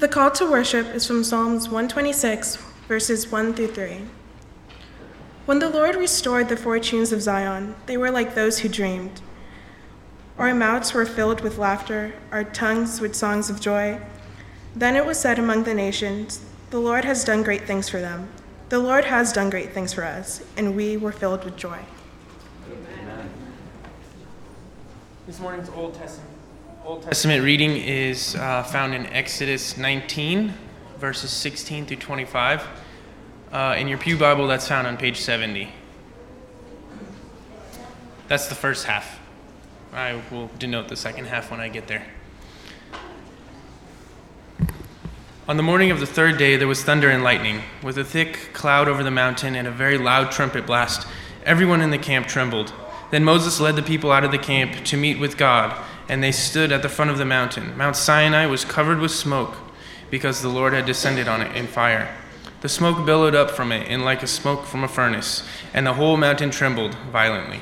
The call to worship is from Psalms 126, verses 1 through 3. When the Lord restored the fortunes of Zion, they were like those who dreamed. Our mouths were filled with laughter, our tongues with songs of joy. Then it was said among the nations, The Lord has done great things for them. The Lord has done great things for us, and we were filled with joy. Amen. This morning's Old Testament, Old Testament reading is uh, found in Exodus 19, verses 16 through 25. Uh, in your Pew Bible, that's found on page 70. That's the first half. I will denote the second half when I get there. On the morning of the third day, there was thunder and lightning, with a thick cloud over the mountain and a very loud trumpet blast. Everyone in the camp trembled. Then Moses led the people out of the camp to meet with God, and they stood at the front of the mountain. Mount Sinai was covered with smoke, because the Lord had descended on it in fire. The smoke billowed up from it in like a smoke from a furnace, and the whole mountain trembled violently.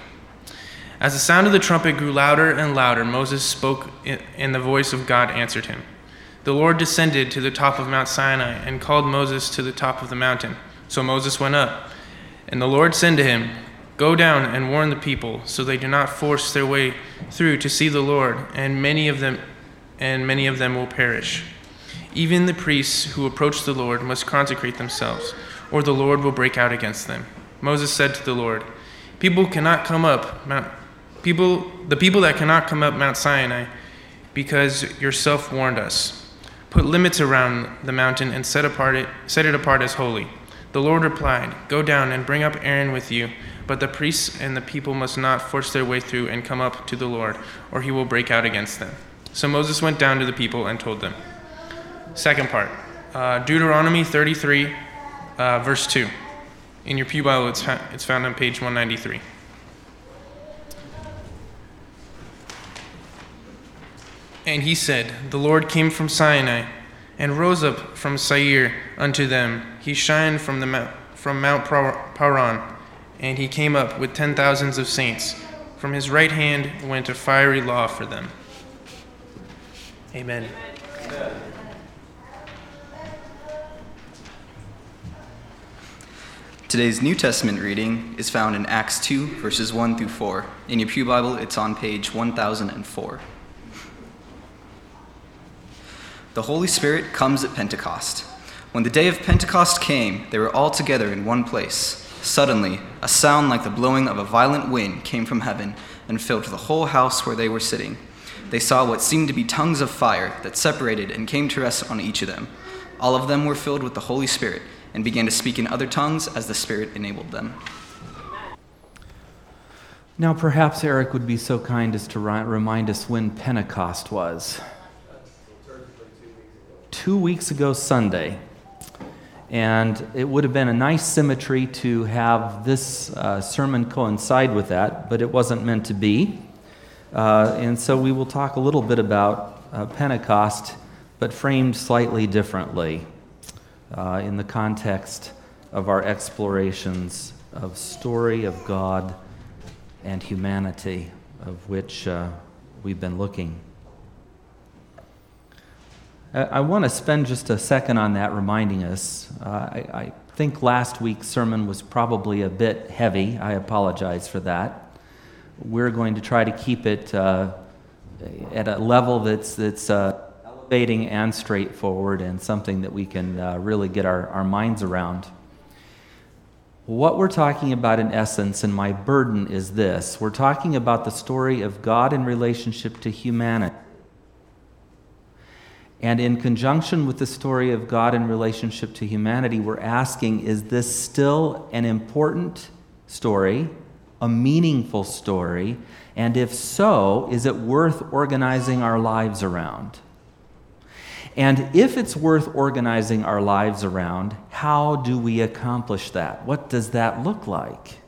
As the sound of the trumpet grew louder and louder, Moses spoke, and the voice of God answered him. The Lord descended to the top of Mount Sinai and called Moses to the top of the mountain. So Moses went up. And the Lord said to him, Go down and warn the people, so they do not force their way through to see the Lord, and many of them and many of them will perish. Even the priests who approach the Lord must consecrate themselves, or the Lord will break out against them. Moses said to the Lord, People cannot come up Mount People, the people that cannot come up Mount Sinai, because yourself warned us. Put limits around the mountain and set, apart it, set it apart as holy. The Lord replied, Go down and bring up Aaron with you, but the priests and the people must not force their way through and come up to the Lord, or he will break out against them. So Moses went down to the people and told them. Second part uh, Deuteronomy 33, uh, verse 2. In your Pew Bible, it's, it's found on page 193. And he said, The Lord came from Sinai and rose up from Seir unto them. He shined from, the mount, from Mount Paran, and he came up with ten thousands of saints. From his right hand went a fiery law for them. Amen. Today's New Testament reading is found in Acts 2, verses 1 through 4. In your Pew Bible, it's on page 1004. The Holy Spirit comes at Pentecost. When the day of Pentecost came, they were all together in one place. Suddenly, a sound like the blowing of a violent wind came from heaven and filled the whole house where they were sitting. They saw what seemed to be tongues of fire that separated and came to rest on each of them. All of them were filled with the Holy Spirit and began to speak in other tongues as the Spirit enabled them. Now, perhaps Eric would be so kind as to remind us when Pentecost was two weeks ago Sunday. And it would have been a nice symmetry to have this uh, sermon coincide with that, but it wasn't meant to be. Uh, and so we will talk a little bit about uh, Pentecost, but framed slightly differently uh, in the context of our explorations of story of God and humanity, of which uh, we've been looking. I want to spend just a second on that, reminding us. Uh, I, I, think last week's sermon was probably a bit heavy. I apologize for that. We're going to try to keep it uh, at a level that's, that's uh, elevating and straightforward and something that we can uh, really get our, our minds around. What we're talking about, in essence, and my burden is this we're talking about the story of God in relationship to humanity. And in conjunction with the story of God in relationship to humanity, we're asking is this still an important story, a meaningful story? And if so, is it worth organizing our lives around? And if it's worth organizing our lives around, how do we accomplish that? What does that look like?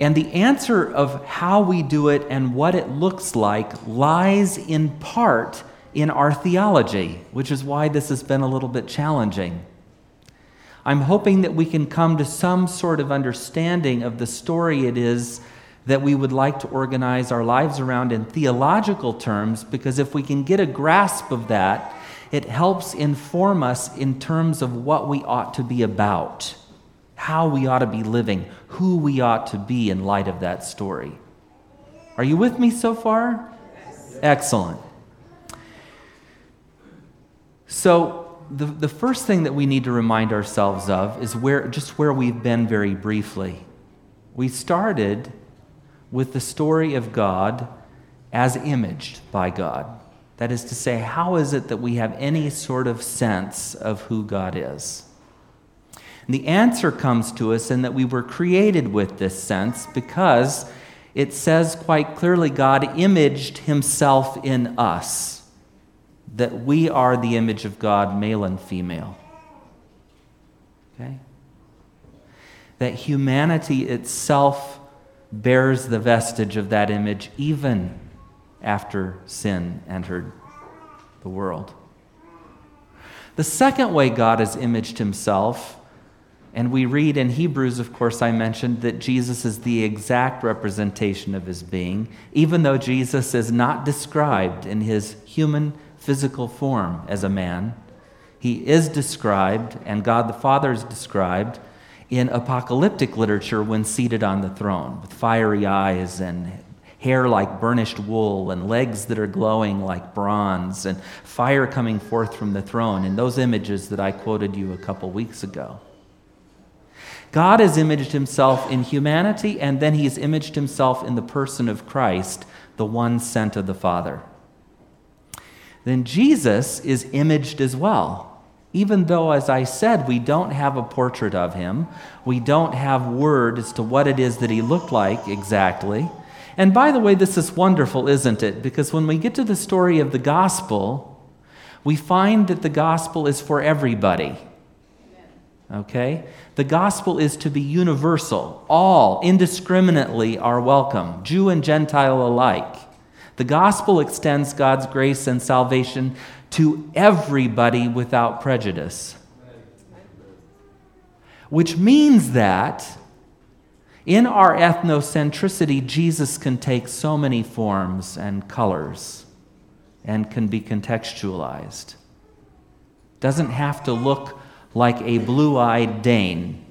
And the answer of how we do it and what it looks like lies in part in our theology, which is why this has been a little bit challenging. I'm hoping that we can come to some sort of understanding of the story it is that we would like to organize our lives around in theological terms, because if we can get a grasp of that, it helps inform us in terms of what we ought to be about, how we ought to be living, who we ought to be in light of that story. Are you with me so far? Excellent. So, the, the first thing that we need to remind ourselves of is where, just where we've been very briefly. We started with the story of God as imaged by God. That is to say, how is it that we have any sort of sense of who God is? And the answer comes to us in that we were created with this sense because it says quite clearly God imaged himself in us, that we are the image of God, male and female. Okay? That humanity itself bears the vestige of that image even after sin entered the world. The second way God has imaged himself, and we read in Hebrews, of course, I mentioned that Jesus is the exact representation of his being, even though Jesus is not described in his human physical form as a man. He is described, and God the Father is described in apocalyptic literature when seated on the throne, with fiery eyes and hair like burnished wool and legs that are glowing like bronze and fire coming forth from the throne in those images that I quoted you a couple weeks ago. God has imaged himself in humanity, and then he's imaged himself in the person of Christ, the one sent of the Father. Then Jesus is imaged as well even though, as I said, we don't have a portrait of him, we don't have word as to what it is that he looked like exactly. And by the way, this is wonderful, isn't it? Because when we get to the story of the gospel, we find that the gospel is for everybody. Okay? The gospel is to be universal. All, indiscriminately, are welcome, Jew and Gentile alike. The gospel extends God's grace and salvation to everybody without prejudice. Which means that in our ethnocentricity, Jesus can take so many forms and colors and can be contextualized. Doesn't have to look like a blue eyed Dane.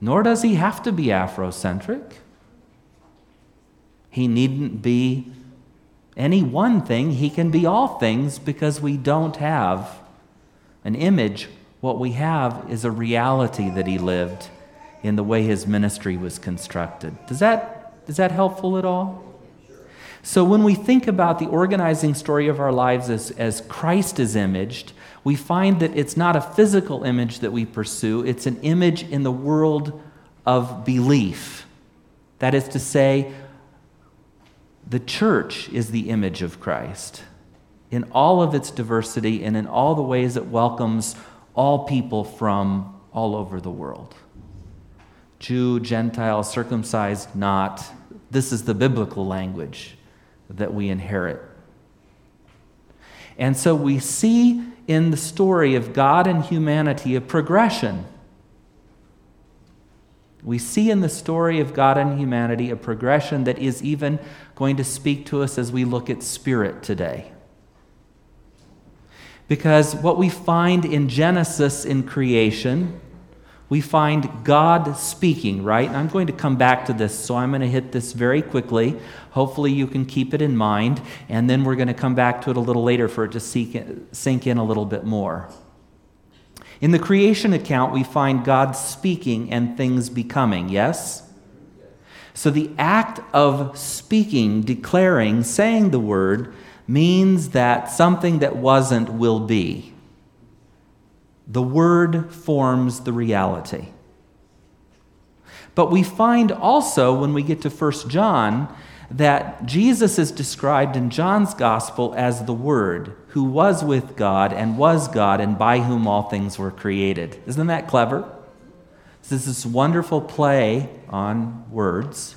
Nor does he have to be Afrocentric. He needn't be any one thing, he can be all things because we don't have an image. What we have is a reality that he lived in the way his ministry was constructed. Does that, is that helpful at all? So, when we think about the organizing story of our lives as, as Christ is imaged, we find that it's not a physical image that we pursue, it's an image in the world of belief. That is to say, the church is the image of Christ in all of its diversity and in all the ways it welcomes all people from all over the world. Jew, Gentile, circumcised, not. This is the biblical language that we inherit. And so we see in the story of God and humanity a progression we see in the story of God and humanity a progression that is even going to speak to us as we look at spirit today. Because what we find in Genesis in creation, we find God speaking, right? And I'm going to come back to this, so I'm going to hit this very quickly. Hopefully, you can keep it in mind, and then we're going to come back to it a little later for it to sink in a little bit more. In the creation account, we find God speaking and things becoming, yes? So the act of speaking, declaring, saying the word means that something that wasn't will be. The word forms the reality. But we find also, when we get to 1 John, that Jesus is described in John's gospel as the Word, who was with God and was God and by whom all things were created. Isn't that clever? This is wonderful play on words,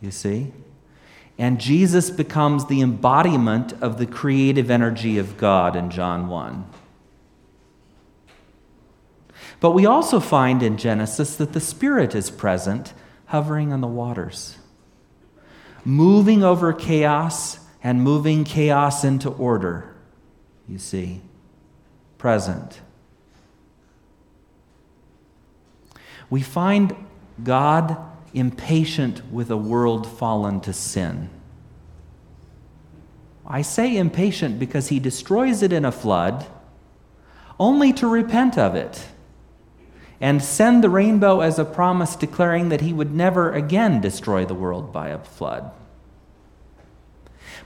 you see? And Jesus becomes the embodiment of the creative energy of God in John 1. But we also find in Genesis that the Spirit is present, hovering on the waters moving over chaos and moving chaos into order, you see, present. We find God impatient with a world fallen to sin. I say impatient because he destroys it in a flood only to repent of it and send the rainbow as a promise declaring that he would never again destroy the world by a flood.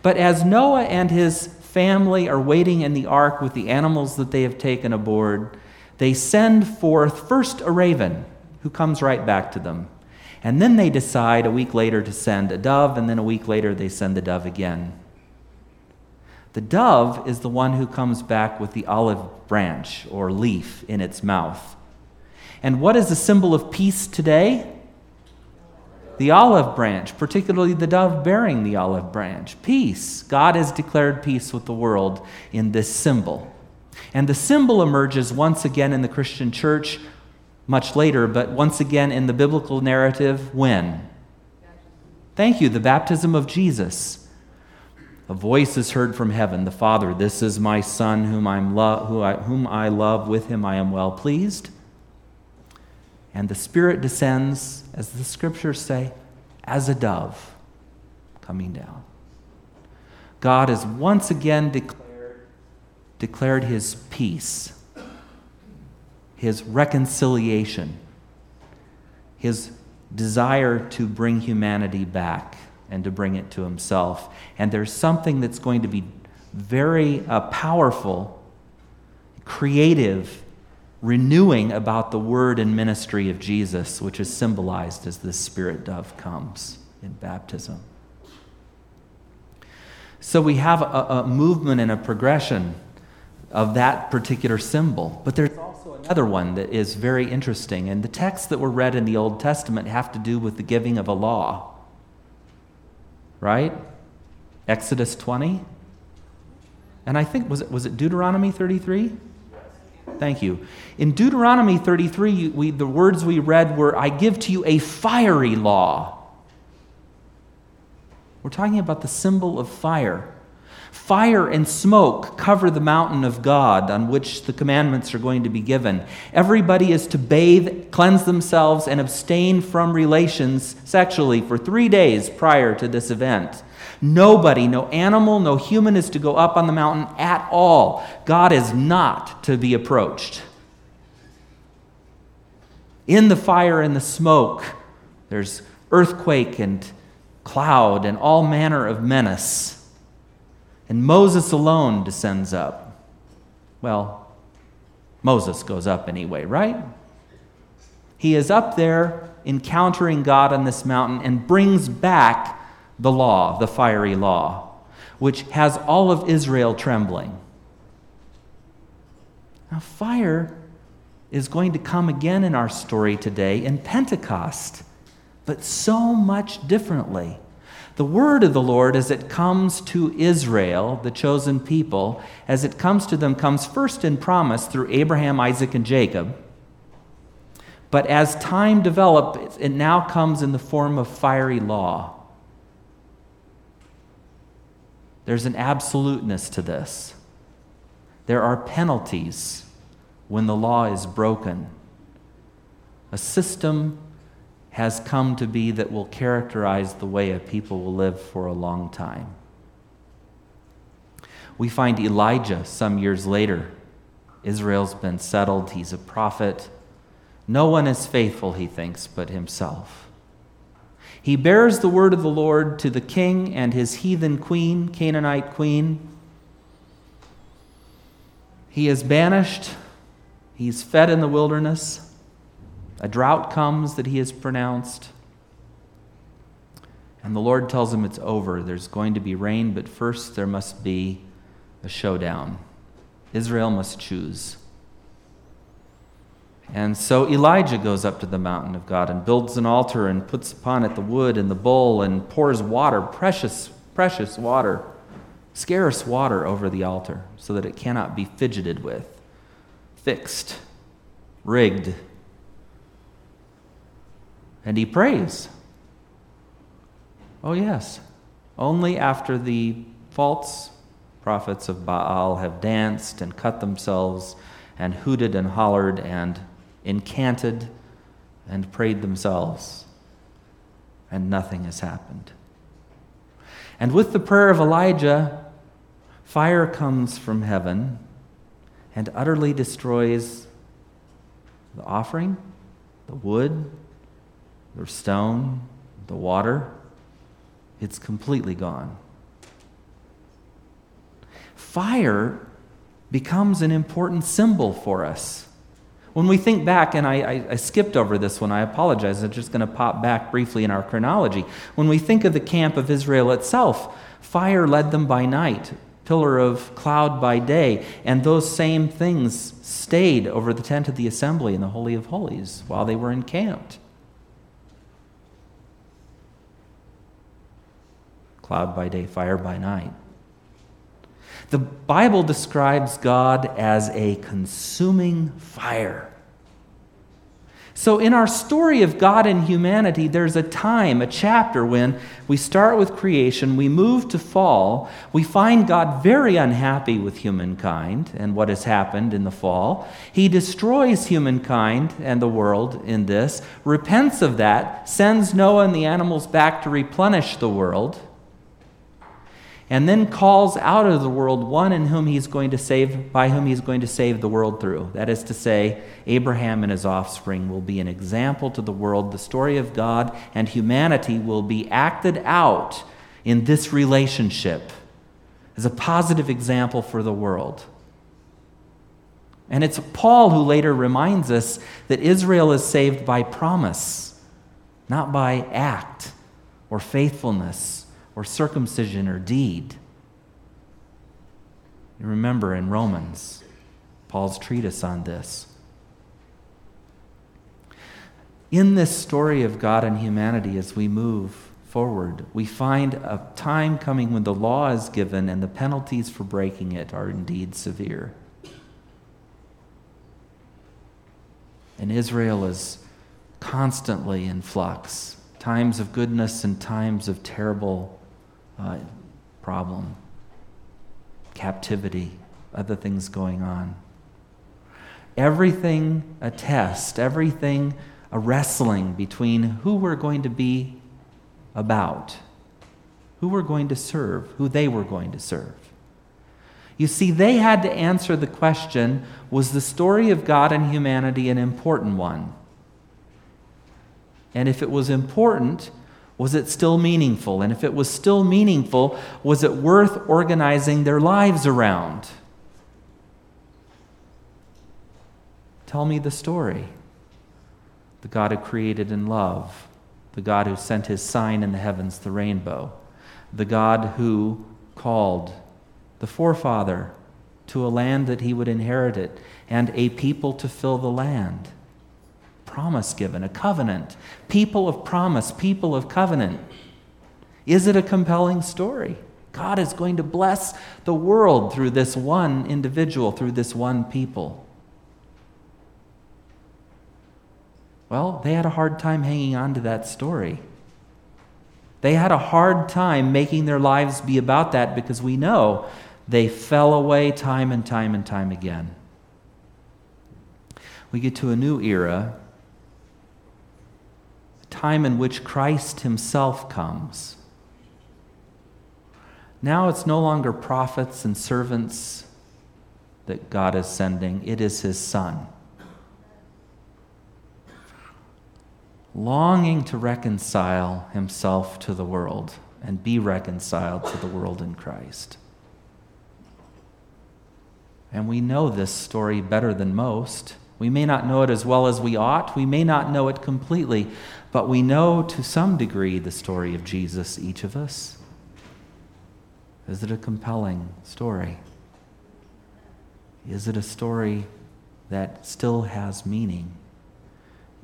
But as Noah and his family are waiting in the ark with the animals that they have taken aboard, they send forth first a raven who comes right back to them. And then they decide a week later to send a dove, and then a week later they send the dove again. The dove is the one who comes back with the olive branch or leaf in its mouth. And what is the symbol of peace today? The olive branch, particularly the dove bearing the olive branch. Peace. God has declared peace with the world in this symbol. And the symbol emerges once again in the Christian church much later, but once again in the biblical narrative when? Thank you, the baptism of Jesus. A voice is heard from heaven, the Father, This is my Son, whom, I'm lo- who I, whom I love, with him I am well pleased. And the Spirit descends, as the scriptures say, as a dove coming down. God has once again declared, declared his peace his reconciliation, his desire to bring humanity back and to bring it to himself. And there's something that's going to be very uh, powerful, creative, renewing about the word and ministry of Jesus, which is symbolized as the Spirit dove comes in baptism. So we have a, a movement and a progression of that particular symbol. But there's also another one that is very interesting. And the texts that were read in the Old Testament have to do with the giving of a law. Right? Exodus 20. And I think, was it, was it Deuteronomy 33? Thank you. In Deuteronomy 33, we, the words we read were, I give to you a fiery law. We're talking about the symbol of fire. Fire and smoke cover the mountain of God on which the commandments are going to be given. Everybody is to bathe, cleanse themselves, and abstain from relations sexually for three days prior to this event. Nobody, no animal, no human is to go up on the mountain at all. God is not to be approached. In the fire and the smoke, there's earthquake and cloud and all manner of menace. And Moses alone descends up. Well, Moses goes up anyway, right? He is up there encountering God on this mountain and brings back the law, the fiery law, which has all of Israel trembling. Now, fire is going to come again in our story today in Pentecost, but so much differently. The word of the Lord, as it comes to Israel, the chosen people, as it comes to them, comes first in promise through Abraham, Isaac, and Jacob. But as time developed, it now comes in the form of fiery law. There's an absoluteness to this. There are penalties when the law is broken. A system has come to be that will characterize the way a people will live for a long time. We find Elijah some years later. Israel's been settled, he's a prophet. No one is faithful, he thinks, but himself. He bears the word of the Lord to the king and his heathen queen, Canaanite queen. He is banished, he's fed in the wilderness. A drought comes that he has pronounced. And the Lord tells him it's over. There's going to be rain, but first there must be a showdown. Israel must choose. And so Elijah goes up to the mountain of God and builds an altar and puts upon it the wood and the bowl and pours water, precious, precious water, scarce water over the altar so that it cannot be fidgeted with, fixed, rigged. And he prays. Oh, yes. Only after the false prophets of Baal have danced and cut themselves and hooted and hollered and incanted and prayed themselves, and nothing has happened. And with the prayer of Elijah, fire comes from heaven and utterly destroys the offering, the wood, the stone, the water. It's completely gone. Fire becomes an important symbol for us. When we think back, and I, I, I skipped over this one, I apologize, I'm just going to pop back briefly in our chronology. When we think of the camp of Israel itself, fire led them by night, pillar of cloud by day, and those same things stayed over the tent of the assembly in the Holy of Holies while they were encamped. Cloud by day, fire by night. The Bible describes God as a consuming fire. So, in our story of God and humanity, there's a time, a chapter, when we start with creation, we move to fall, we find God very unhappy with humankind and what has happened in the fall. He destroys humankind and the world in this, repents of that, sends Noah and the animals back to replenish the world and then calls out of the world one in whom he's going to save by whom he's going to save the world through. That is to say abraham and his offspring will be an example to the world. The story of god and humanity will be acted out in this relationship as a positive example for the world. And it's paul who later reminds us that israel is saved by promise not by act or faithfulness or circumcision or deed. You remember in Romans, Paul's treatise on this. In this story of God and humanity, as we move forward, we find a time coming when the law is given and the penalties for breaking it are indeed severe. And Israel is constantly in flux times of goodness and times of terrible uh, problem, captivity, other things going on. Everything a test, everything a wrestling between who we're going to be about, who we're going to serve, who they were going to serve. You see, they had to answer the question was the story of God and humanity an important one? And if it was important, was it still meaningful? And if it was still meaningful, was it worth organizing their lives around? Tell me the story. The God who created in love, the God who sent his sign in the heavens, the rainbow, the God who called the forefather to a land that he would inherit it and a people to fill the land promise given, a covenant. People of promise, people of covenant. Is it a compelling story? God is going to bless the world through this one individual, through this one people. Well, they had a hard time hanging on to that story. They had a hard time making their lives be about that because we know they fell away time and time and time again. We get to a new era time in which Christ himself comes. Now it's no longer prophets and servants that God is sending, it is his Son. Longing to reconcile himself to the world and be reconciled to the world in Christ. And we know this story better than most. We may not know it as well as we ought. We may not know it completely. But we know to some degree the story of Jesus, each of us. Is it a compelling story? Is it a story that still has meaning?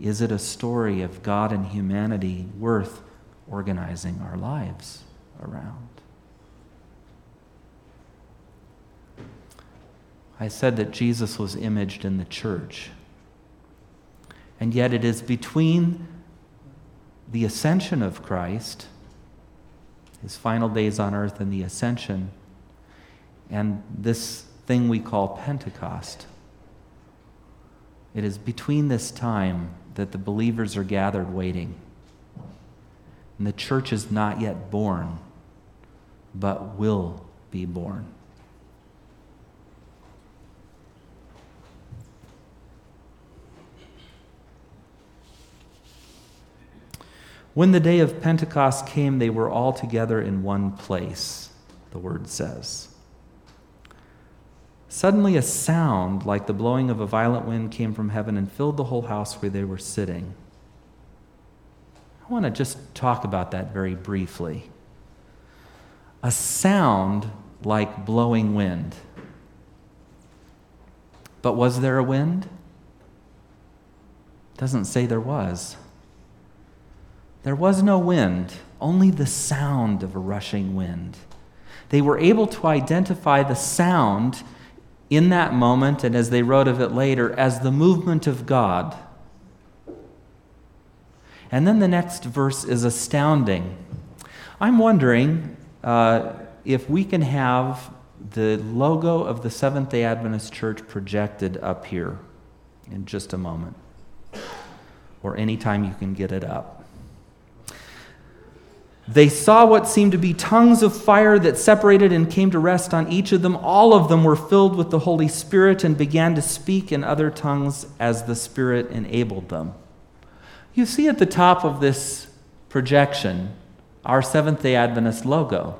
Is it a story of God and humanity worth organizing our lives around? I said that Jesus was imaged in the church. And yet it is between the ascension of Christ, his final days on earth, and the ascension and this thing we call Pentecost. It is between this time that the believers are gathered waiting. And the church is not yet born, but will be born. When the day of Pentecost came, they were all together in one place, the word says. Suddenly, a sound like the blowing of a violent wind came from heaven and filled the whole house where they were sitting. I want to just talk about that very briefly. A sound like blowing wind. But was there a wind? Doesn't say there was. There was no wind, only the sound of a rushing wind. They were able to identify the sound in that moment, and as they wrote of it later, as the movement of God. And then the next verse is astounding. I'm wondering uh, if we can have the logo of the Seventh day Adventist Church projected up here in just a moment, or anytime you can get it up. They saw what seemed to be tongues of fire that separated and came to rest on each of them. All of them were filled with the Holy Spirit and began to speak in other tongues as the Spirit enabled them. You see at the top of this projection our Seventh day Adventist logo.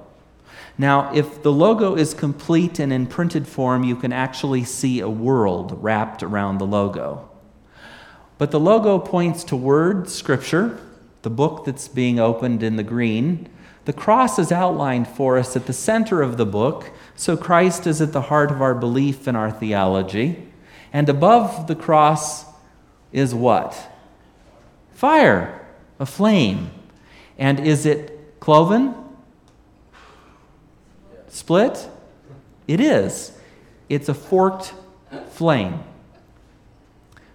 Now, if the logo is complete and in printed form, you can actually see a world wrapped around the logo. But the logo points to Word, Scripture, the book that's being opened in the green. The cross is outlined for us at the center of the book, so Christ is at the heart of our belief and our theology. And above the cross is what? Fire, a flame. And is it cloven? Split? It is. It's a forked flame.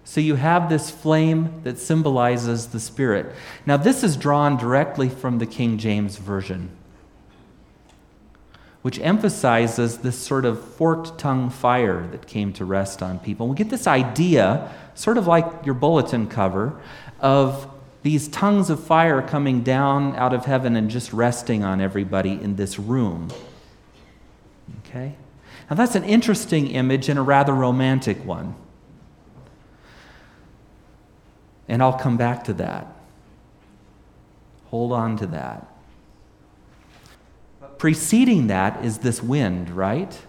So you have this flame that symbolizes the Spirit. Now, this is drawn directly from the King James Version, which emphasizes this sort of forked tongue fire that came to rest on people. we get this idea, sort of like your bulletin cover, of these tongues of fire coming down out of heaven and just resting on everybody in this room. Okay? Now, that's an interesting image and a rather romantic one. And I'll come back to that. Hold on to that. Preceding that is this wind, right?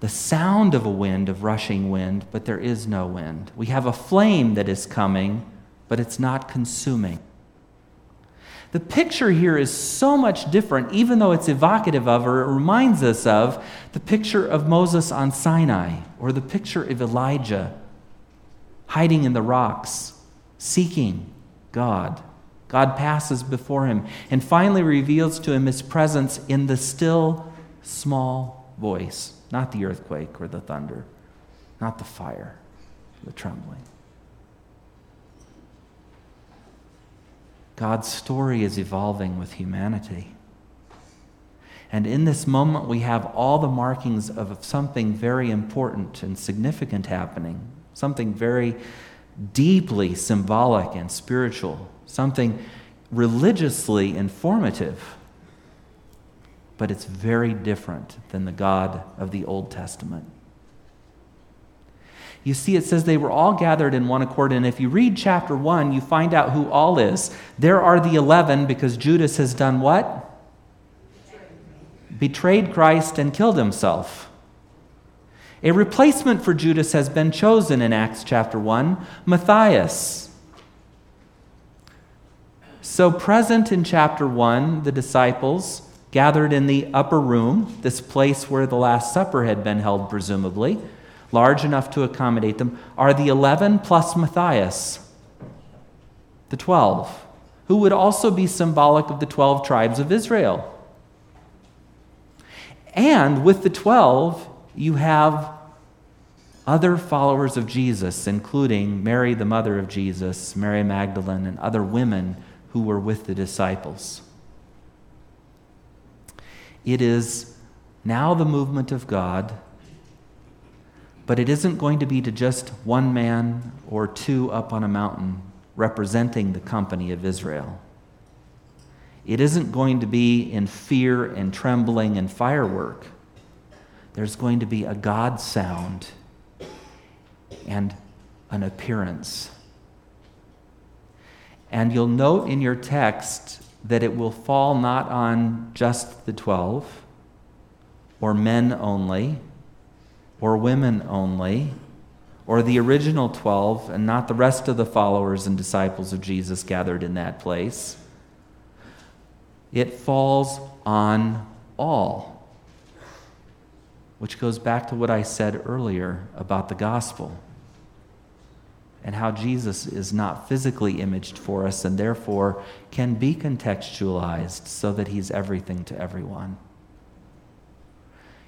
The sound of a wind, of rushing wind, but there is no wind. We have a flame that is coming, but it's not consuming. The picture here is so much different, even though it's evocative of, or it reminds us of, the picture of Moses on Sinai, or the picture of Elijah hiding in the rocks, seeking God. God passes before him and finally reveals to him his presence in the still, small voice, not the earthquake or the thunder, not the fire, the trembling. God's story is evolving with humanity. And in this moment, we have all the markings of something very important and significant happening something very deeply symbolic and spiritual, something religiously informative. But it's very different than the God of the Old Testament. You see, it says they were all gathered in one accord. And if you read chapter 1, you find out who all is. There are the 11 because Judas has done what? Betrayed Christ and killed himself. A replacement for Judas has been chosen in Acts chapter 1 Matthias. So, present in chapter 1, the disciples gathered in the upper room, this place where the Last Supper had been held, presumably, large enough to accommodate them, are the 11 plus Matthias, the 12, who would also be symbolic of the 12 tribes of Israel. And with the 12, you have other followers of Jesus, including Mary, the mother of Jesus, Mary Magdalene, and other women who were with the disciples. It is now the movement of God, but it isn't going to be to just one man or two up on a mountain representing the company of Israel. It isn't going to be in fear and trembling and firework. There's going to be a God sound and an appearance. And you'll note in your text that it will fall not on just the 12 or men only or women only or the original 12 and not the rest of the followers and disciples of Jesus gathered in that place. It falls on all, which goes back to what I said earlier about the gospel and how Jesus is not physically imaged for us and therefore can be contextualized so that he's everything to everyone.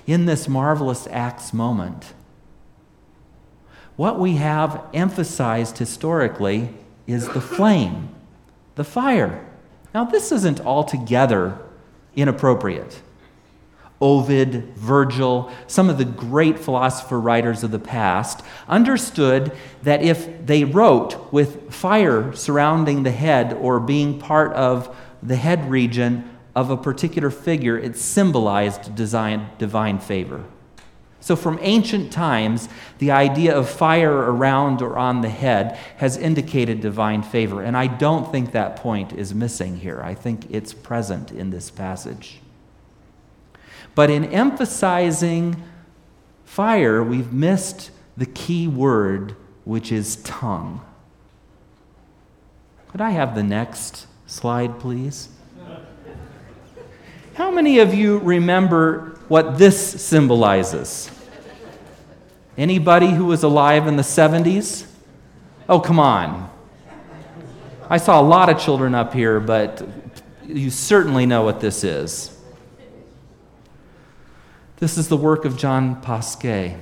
In this marvelous Acts moment, what we have emphasized historically is the flame, the fire. Now, this isn't altogether inappropriate. Ovid, Virgil, some of the great philosopher writers of the past understood that if they wrote with fire surrounding the head or being part of the head region of a particular figure, it symbolized design, divine favor. So, from ancient times, the idea of fire around or on the head has indicated divine favor. And I don't think that point is missing here. I think it's present in this passage. But in emphasizing fire, we've missed the key word, which is tongue. Could I have the next slide, please? How many of you remember what this symbolizes? Anybody who was alive in the 70s? Oh, come on. I saw a lot of children up here, but you certainly know what this is. This is the work of John Pasche.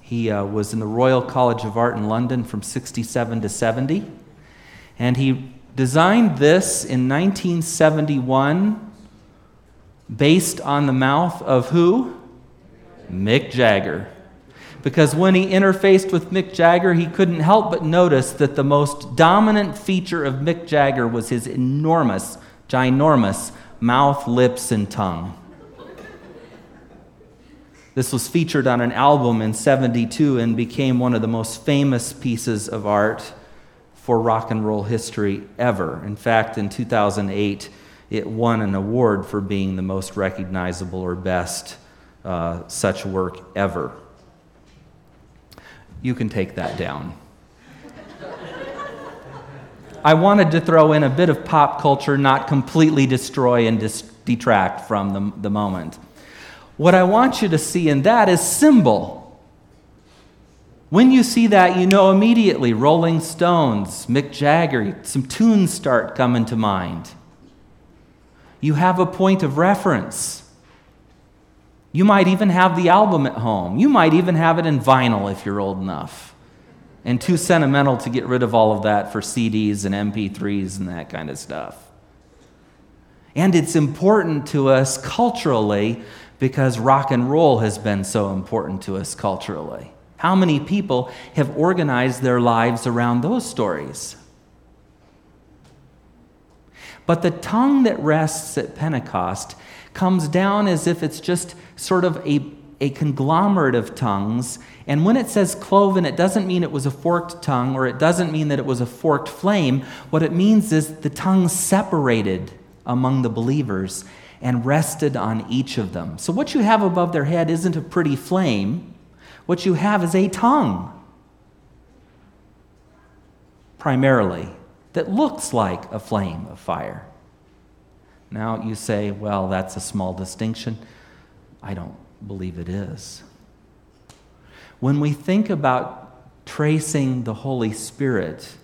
He uh, was in the Royal College of Art in London from 67 to 70, and he designed this in 1971 based on the mouth of who? Mick Jagger. Because when he interfaced with Mick Jagger, he couldn't help but notice that the most dominant feature of Mick Jagger was his enormous, ginormous mouth, lips, and tongue. This was featured on an album in 72 and became one of the most famous pieces of art for rock and roll history ever. In fact, in 2008, it won an award for being the most recognizable or best uh, such work ever. You can take that down. I wanted to throw in a bit of pop culture, not completely destroy and dis- detract from the, the moment. What I want you to see in that is symbol. When you see that, you know immediately Rolling Stones, Mick Jagger, some tunes start coming to mind. You have a point of reference. You might even have the album at home. You might even have it in vinyl if you're old enough. And too sentimental to get rid of all of that for CDs and MP3s and that kind of stuff. And it's important to us culturally because rock and roll has been so important to us culturally. How many people have organized their lives around those stories? But the tongue that rests at Pentecost comes down as if it's just sort of a, a conglomerate of tongues. And when it says cloven, it doesn't mean it was a forked tongue or it doesn't mean that it was a forked flame. What it means is the tongue separated among the believers and rested on each of them. So, what you have above their head isn't a pretty flame, what you have is a tongue, primarily, that looks like a flame of fire. Now, you say, well, that's a small distinction. I don't believe it is. When we think about tracing the Holy Spirit,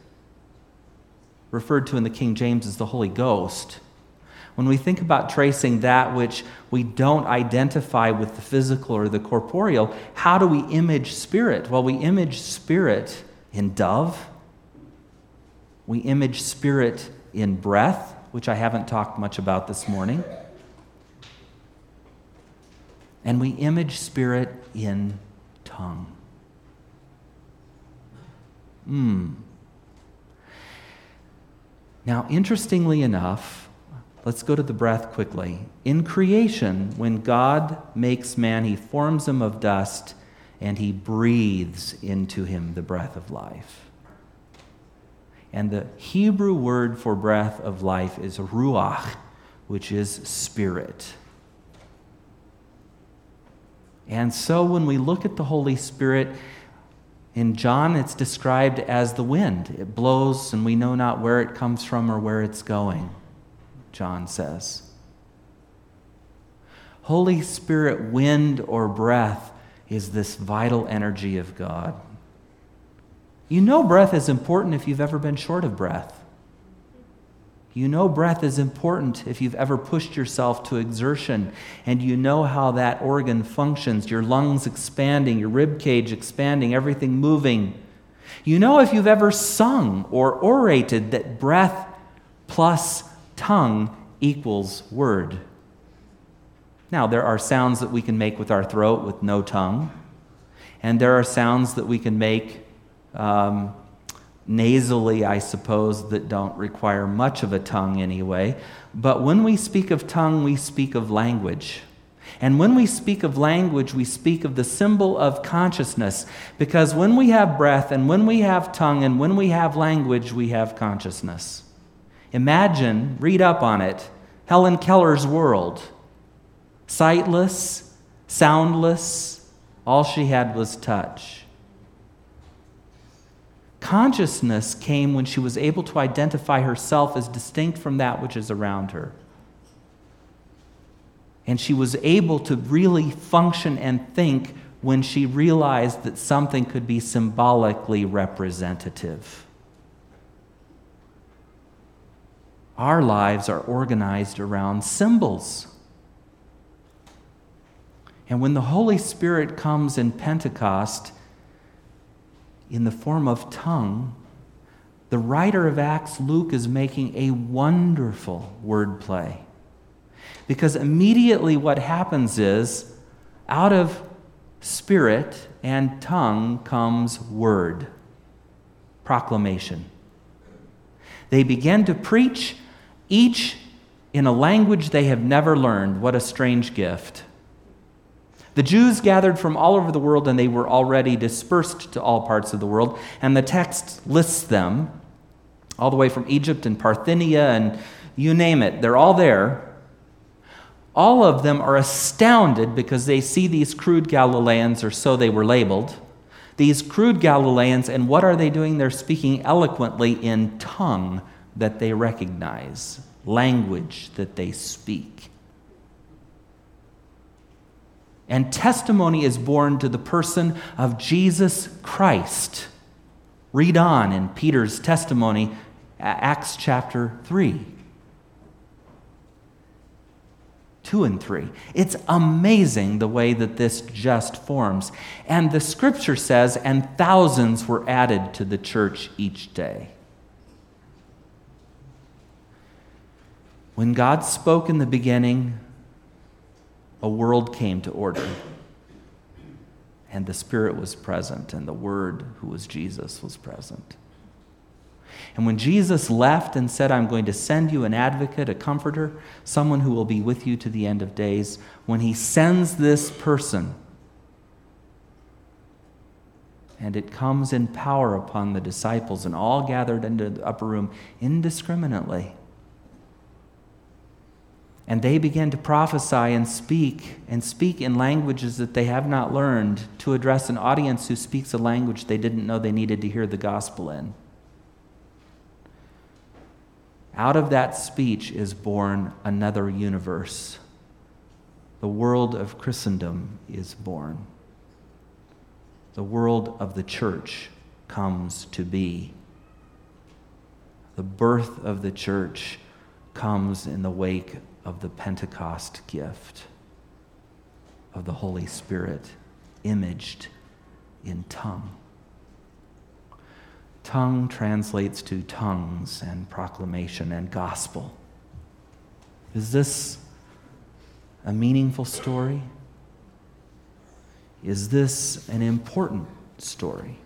referred to in the King James as the Holy Ghost, when we think about tracing that which we don't identify with the physical or the corporeal, how do we image spirit? Well, we image spirit in dove, we image spirit in breath, which I haven't talked much about this morning. and we image Spirit in tongue. Hmm. Now, interestingly enough, let's go to the breath quickly. In creation, when God makes man, he forms him of dust and he breathes into him the breath of life. And the Hebrew word for breath of life is ruach, which is spirit. And so when we look at the Holy Spirit, in John, it's described as the wind. It blows, and we know not where it comes from or where it's going, John says. Holy Spirit, wind or breath, is this vital energy of God. You know, breath is important if you've ever been short of breath. You know, breath is important if you've ever pushed yourself to exertion and you know how that organ functions your lungs expanding, your rib cage expanding, everything moving. You know, if you've ever sung or orated, that breath plus tongue equals word. Now, there are sounds that we can make with our throat with no tongue, and there are sounds that we can make um, nasally, I suppose, that don't require much of a tongue anyway. But when we speak of tongue, we speak of language. And when we speak of language, we speak of the symbol of consciousness. Because when we have breath, and when we have tongue, and when we have language, we have consciousness. Imagine, read up on it, Helen Keller's world. Sightless, soundless, all she had was touch. Consciousness came when she was able to identify herself as distinct from that which is around her. And she was able to really function and think when she realized that something could be symbolically representative. Our lives are organized around symbols. And when the Holy Spirit comes in Pentecost, in the form of tongue, the writer of Acts, Luke, is making a wonderful wordplay. Because immediately what happens is, out of spirit and tongue comes word, proclamation. They begin to preach, each in a language they have never learned. What a strange gift. The Jews gathered from all over the world, and they were already dispersed to all parts of the world. And the text lists them all the way from Egypt and Parthenia and you name it, they're all there. All of them are astounded because they see these crude Galileans, or so they were labeled. These crude Galileans, and what are they doing? They're speaking eloquently in tongue that they recognize, language that they speak. And testimony is born to the person of Jesus Christ. Read on in Peter's testimony, Acts chapter 3. 2 and 3. It's amazing the way that this just forms. And the scripture says, and thousands were added to the church each day. When God spoke in the beginning, a world came to order. And the Spirit was present, and the Word, who was Jesus, was present. And when Jesus left and said, I'm going to send you an advocate, a comforter, someone who will be with you to the end of days, when he sends this person, and it comes in power upon the disciples and all gathered into the upper room indiscriminately. And they began to prophesy and speak, and speak in languages that they have not learned to address an audience who speaks a language they didn't know they needed to hear the gospel in. Out of that speech is born another universe. The world of Christendom is born. The world of the church comes to be. The birth of the church comes in the wake of the Pentecost gift of the Holy Spirit imaged in tongue. Tongue translates to tongues and proclamation and gospel. Is this a meaningful story? Is this an important story?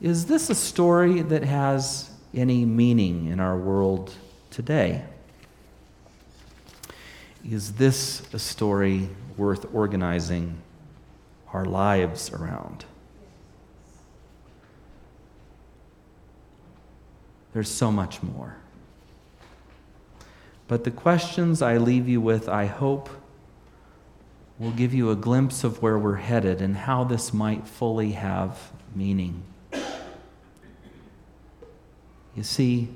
Is this a story that has any meaning in our world today? Is this a story worth organizing our lives around? There's so much more. But the questions I leave you with, I hope, will give you a glimpse of where we're headed and how this might fully have meaning. You see,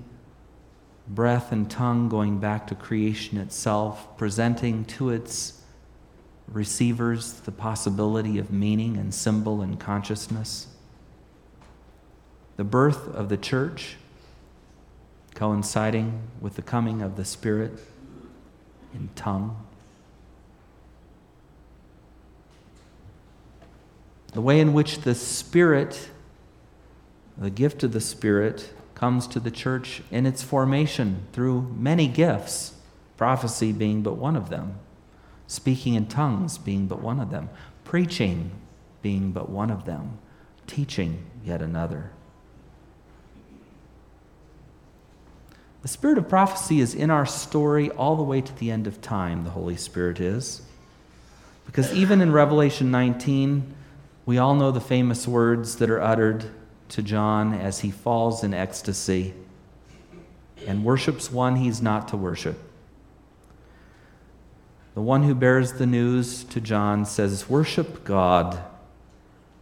breath and tongue going back to creation itself, presenting to its receivers the possibility of meaning and symbol and consciousness. The birth of the church coinciding with the coming of the Spirit in tongue. The way in which the Spirit, the gift of the Spirit, comes to the church in its formation through many gifts, prophecy being but one of them, speaking in tongues being but one of them, preaching being but one of them, teaching yet another. The spirit of prophecy is in our story all the way to the end of time, the Holy Spirit is. Because even in Revelation 19, we all know the famous words that are uttered to John as he falls in ecstasy and worships one he's not to worship. The one who bears the news to John says, Worship God,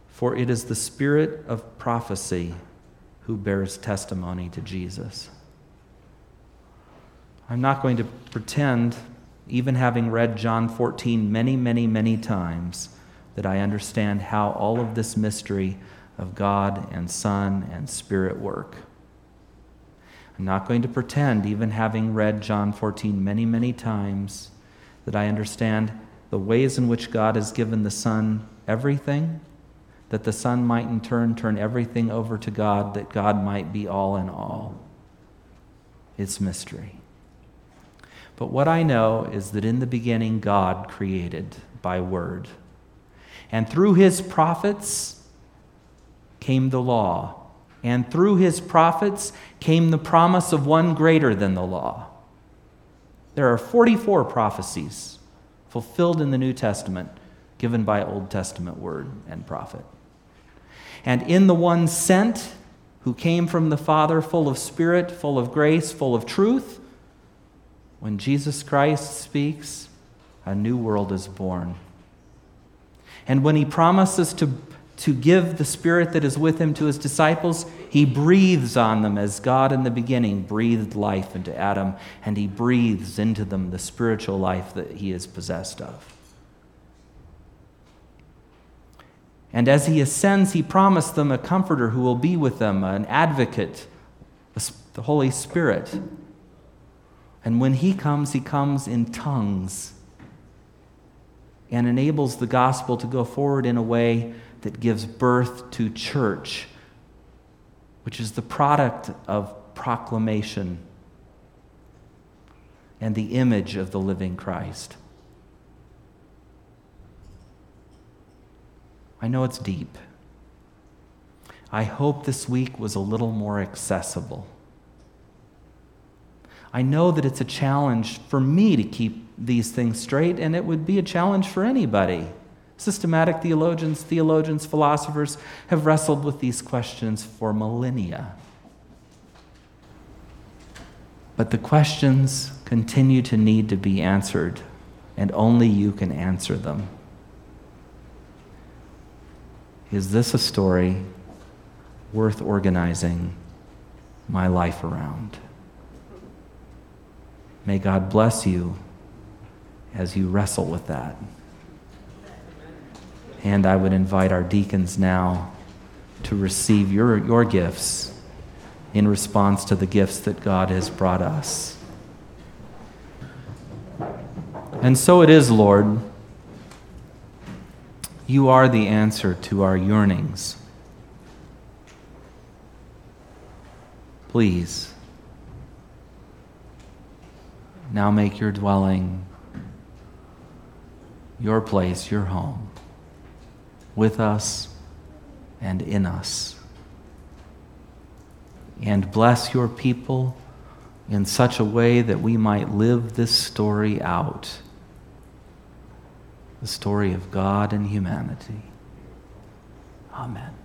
for it is the spirit of prophecy who bears testimony to Jesus. I'm not going to pretend, even having read John 14 many, many, many times, that I understand how all of this mystery of God and Son and Spirit work. I'm not going to pretend, even having read John 14 many, many times, that I understand the ways in which God has given the Son everything, that the Son might in turn turn everything over to God, that God might be all in all. It's mystery. But what I know is that in the beginning, God created by word. And through his prophets came the law. And through his prophets came the promise of one greater than the law. There are 44 prophecies fulfilled in the New Testament given by Old Testament word and prophet. And in the one sent, who came from the Father, full of spirit, full of grace, full of truth, when Jesus Christ speaks, a new world is born. And when he promises to, to give the Spirit that is with him to his disciples, he breathes on them as God in the beginning breathed life into Adam, and he breathes into them the spiritual life that he is possessed of. And as he ascends, he promised them a comforter who will be with them, an advocate, the Holy Spirit. And when he comes, he comes in tongues and enables the gospel to go forward in a way that gives birth to church, which is the product of proclamation and the image of the living Christ. I know it's deep. I hope this week was a little more accessible. I know that it's a challenge for me to keep these things straight, and it would be a challenge for anybody. Systematic theologians, theologians, philosophers have wrestled with these questions for millennia. But the questions continue to need to be answered, and only you can answer them. Is this a story worth organizing my life around? May God bless you as you wrestle with that. And I would invite our deacons now to receive your, your gifts in response to the gifts that God has brought us. And so it is, Lord. You are the answer to our yearnings. Please now make your dwelling, your place, your home. With us and in us. And bless your people in such a way that we might live this story out the story of God and humanity. Amen.